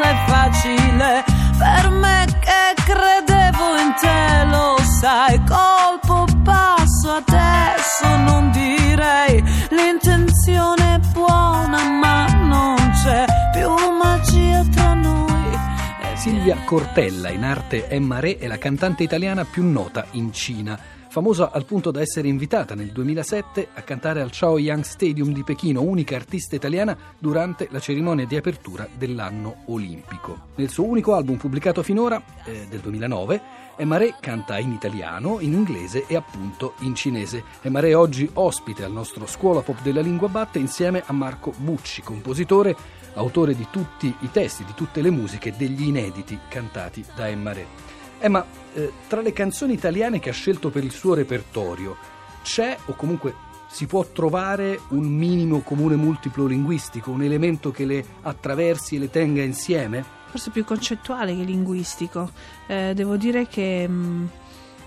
cosa è facile per me che credevo in te, lo sai, colpo passo adesso non direi l'intenzione è buona ma non c'è più magia tra noi. Silvia Cortella, in arte Emma Re, è la cantante italiana più nota in Cina famosa al punto da essere invitata nel 2007 a cantare al Chaoyang Stadium di Pechino, unica artista italiana durante la cerimonia di apertura dell'anno olimpico. Nel suo unico album pubblicato finora, eh, del 2009, Emare canta in italiano, in inglese e appunto in cinese. Emare è oggi ospite al nostro Scuola Pop della Lingua Batte insieme a Marco Bucci, compositore, autore di tutti i testi, di tutte le musiche degli inediti cantati da Emare. Eh, ma eh, tra le canzoni italiane che ha scelto per il suo repertorio c'è o comunque si può trovare un minimo comune multiplo linguistico, un elemento che le attraversi e le tenga insieme? Forse più concettuale che linguistico. Eh, devo dire che... Mh mm,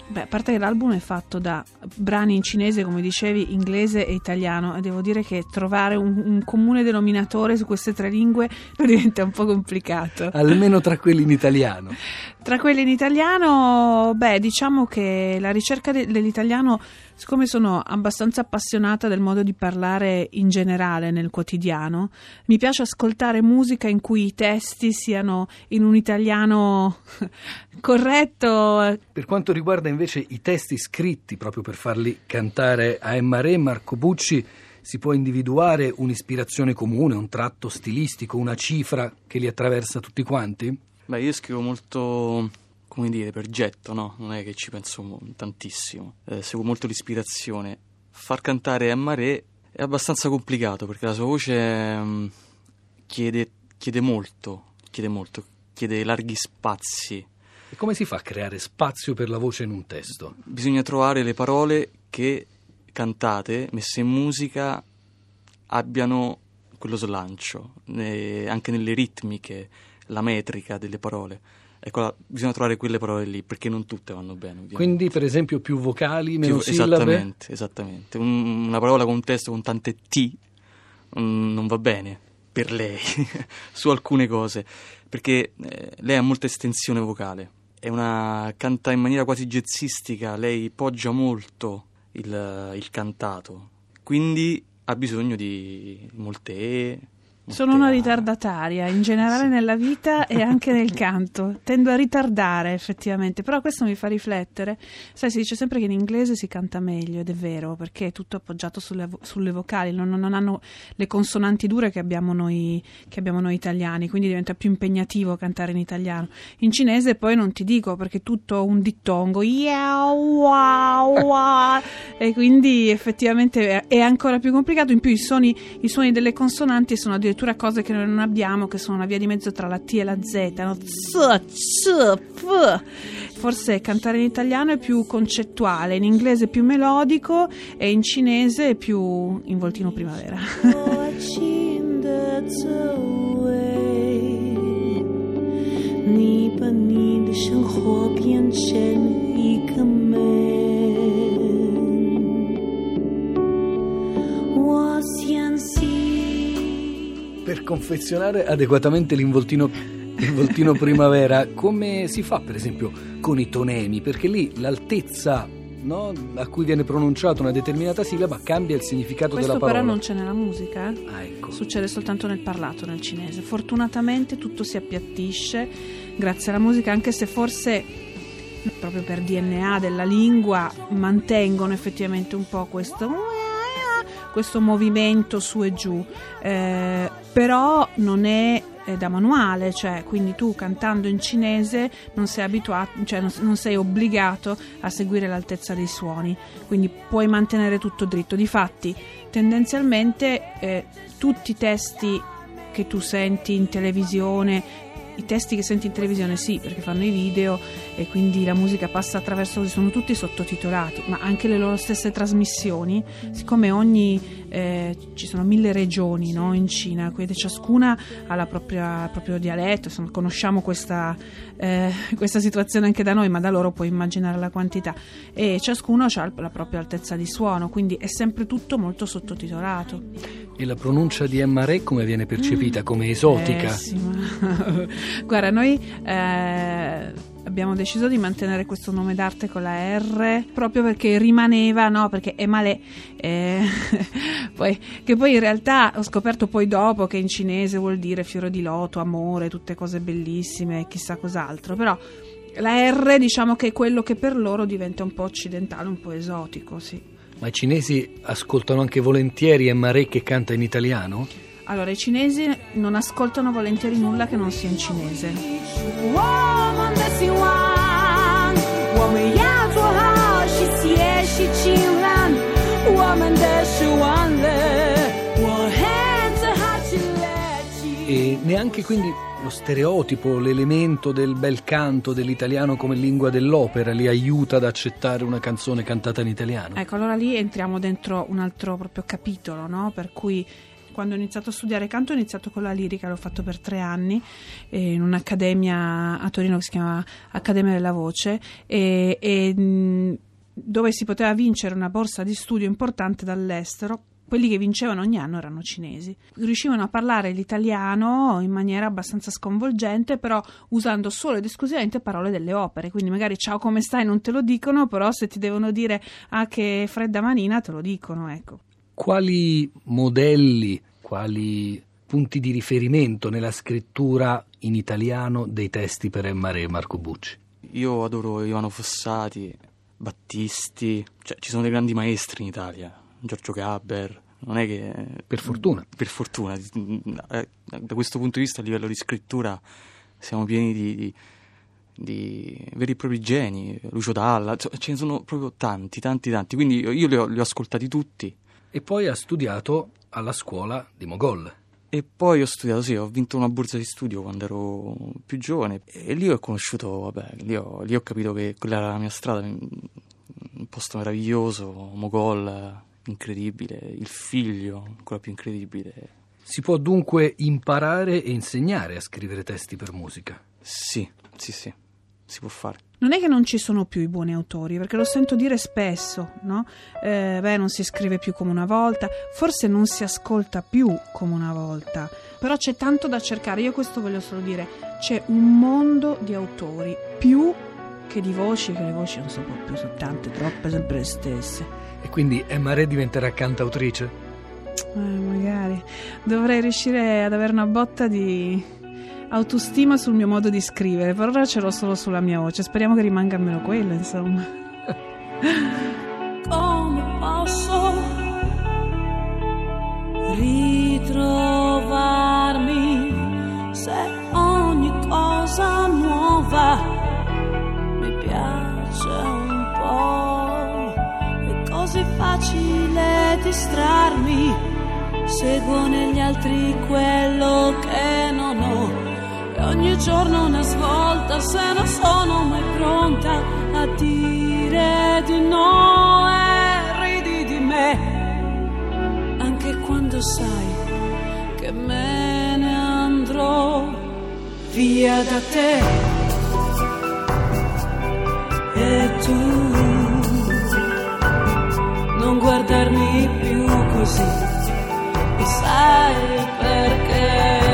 Beh, a parte che l'album è fatto da brani in cinese, come dicevi, inglese e italiano, e devo dire che trovare un, un comune denominatore su queste tre lingue diventa un po' complicato. Almeno tra quelli in italiano. Tra quelli in italiano, beh, diciamo che la ricerca de- dell'italiano, siccome sono abbastanza appassionata del modo di parlare in generale nel quotidiano, mi piace ascoltare musica in cui i testi siano in un italiano corretto. Per quanto riguarda invece i testi scritti proprio per farli cantare a Emma Re, Marco Bucci, si può individuare un'ispirazione comune, un tratto stilistico, una cifra che li attraversa tutti quanti? Beh, io scrivo molto, come dire, per getto, no? Non è che ci penso tantissimo. Eh, seguo molto l'ispirazione. Far cantare Emma Re è abbastanza complicato perché la sua voce mh, chiede, chiede molto, chiede molto, chiede larghi spazi. E come si fa a creare spazio per la voce in un testo? Bisogna trovare le parole che cantate, messe in musica, abbiano quello slancio, eh, anche nelle ritmiche la metrica delle parole. Ecco, bisogna trovare quelle parole lì, perché non tutte vanno bene. Ovviamente. Quindi, per esempio, più vocali, meno più, sillabe? Esattamente, esattamente. Un, una parola con un testo con tante T um, non va bene per lei, su alcune cose, perché eh, lei ha molta estensione vocale. È una canta in maniera quasi jazzistica, lei poggia molto il, il cantato, quindi ha bisogno di molte E, sono una ritardataria in generale sì. nella vita e anche nel canto. Tendo a ritardare effettivamente, però questo mi fa riflettere. Sai, si dice sempre che in inglese si canta meglio ed è vero perché è tutto appoggiato sulle, sulle vocali, non, non, hanno le consonanti dure che abbiamo, noi, che abbiamo, noi, italiani, quindi diventa più impegnativo cantare in italiano. In cinese poi non ti dico perché è tutto un dittongo, e quindi effettivamente è ancora più complicato. In più i suoni, i suoni delle consonanti sono addirittura addirittura cose che noi non abbiamo, che sono una via di mezzo tra la T e la Z. No? Z, z, f. Forse cantare in italiano è più concettuale, in inglese è più melodico e in cinese è più in voltino primavera. 你把你的生活变成一 per confezionare adeguatamente l'involtino, l'involtino primavera, come si fa per esempio con i tonemi? Perché lì l'altezza no, a cui viene pronunciata una determinata sillaba cambia il significato Questo della parola. Questo però non c'è nella musica. Eh? Ah, ecco. Succede soltanto nel parlato, nel cinese. Fortunatamente tutto si appiattisce grazie alla musica, anche se forse proprio per DNA della lingua mantengono effettivamente un po' questo questo movimento su e giù, eh, però non è da manuale, cioè quindi tu cantando in cinese non sei abituato, cioè non, non, sei obbligato a seguire l'altezza dei suoni, quindi puoi mantenere tutto dritto. Difatti, tendenzialmente eh, tutti i testi che tu senti in televisione i testi che senti in televisione sì, perché fanno i video e quindi la musica passa attraverso, sono tutti sottotitolati, ma anche le loro stesse trasmissioni, siccome ogni eh, ci sono mille regioni no, in Cina, quindi ciascuna ha il proprio dialetto, insomma, conosciamo questa, eh, questa, situazione anche da noi, ma da loro puoi immaginare la quantità e ciascuno ha la propria altezza di suono, quindi è sempre tutto molto sottotitolato. E la pronuncia di Emma Re come viene percepita? Mm, come esotica? Pessima. Guarda, noi eh, abbiamo deciso di mantenere questo nome d'arte con la R proprio perché rimaneva, no? Perché è male. Eh, poi, che poi in realtà ho scoperto poi dopo che in cinese vuol dire fiore di loto, amore, tutte cose bellissime, chissà cos'altro. Però la R diciamo che è quello che per loro diventa un po' occidentale, un po' esotico, sì. Ma i cinesi ascoltano anche volentieri Emma che canta in italiano? Allora, i cinesi non ascoltano volentieri nulla che non sia in cinese. E neanche quindi lo stereotipo, l'elemento del bel canto dell'italiano come lingua dell'opera li aiuta ad accettare una canzone cantata in italiano? Ecco, allora lì entriamo dentro un altro proprio capitolo, no? Per cui quando ho iniziato a studiare canto ho iniziato con la lirica, l'ho fatto per tre anni eh, in un'accademia a Torino che si chiama Accademia della Voce e, e dove si poteva vincere una borsa di studio importante dall'estero quelli che vincevano ogni anno erano cinesi. Riuscivano a parlare l'italiano in maniera abbastanza sconvolgente, però usando solo ed esclusivamente parole delle opere. Quindi magari ciao come stai non te lo dicono, però se ti devono dire ah che fredda manina te lo dicono, ecco quali modelli, quali punti di riferimento nella scrittura in italiano dei testi per Emma Re e Marco Bucci? Io adoro Ivano Fossati, Battisti, cioè ci sono dei grandi maestri in Italia, Giorgio Gabber, non è che... Per fortuna. Per fortuna, eh, da questo punto di vista a livello di scrittura siamo pieni di, di, di veri e propri geni, Lucio Dalla, ce ne sono proprio tanti, tanti, tanti, quindi io li ho, li ho ascoltati tutti. E poi ha studiato alla scuola di Mogol. E poi ho studiato, sì, ho vinto una borsa di studio quando ero più giovane. E lì ho conosciuto, vabbè, lì ho, lì ho capito che quella era la mia strada, un posto meraviglioso, Mogol, incredibile, il figlio, ancora più incredibile. Si può dunque imparare e insegnare a scrivere testi per musica? Sì, sì, sì, si può fare non è che non ci sono più i buoni autori, perché lo sento dire spesso, no? Eh, beh, non si scrive più come una volta, forse non si ascolta più come una volta, però c'è tanto da cercare. Io questo voglio solo dire, c'è un mondo di autori, più che di voci, che le voci non so più, sono tante, troppe, sempre le stesse. E quindi Emma Re diventerà cantautrice? Eh, magari. Dovrei riuscire ad avere una botta di autostima sul mio modo di scrivere, per ora ce l'ho solo sulla mia voce, speriamo che rimanga almeno quello, insomma. distrarmi, seguo negli altri quello che non ho. Ogni giorno una svolta se non sono mai pronta a dire di no e ridi di me. Anche quando sai che me ne andrò via da te. E tu non guardarmi più così. E sai perché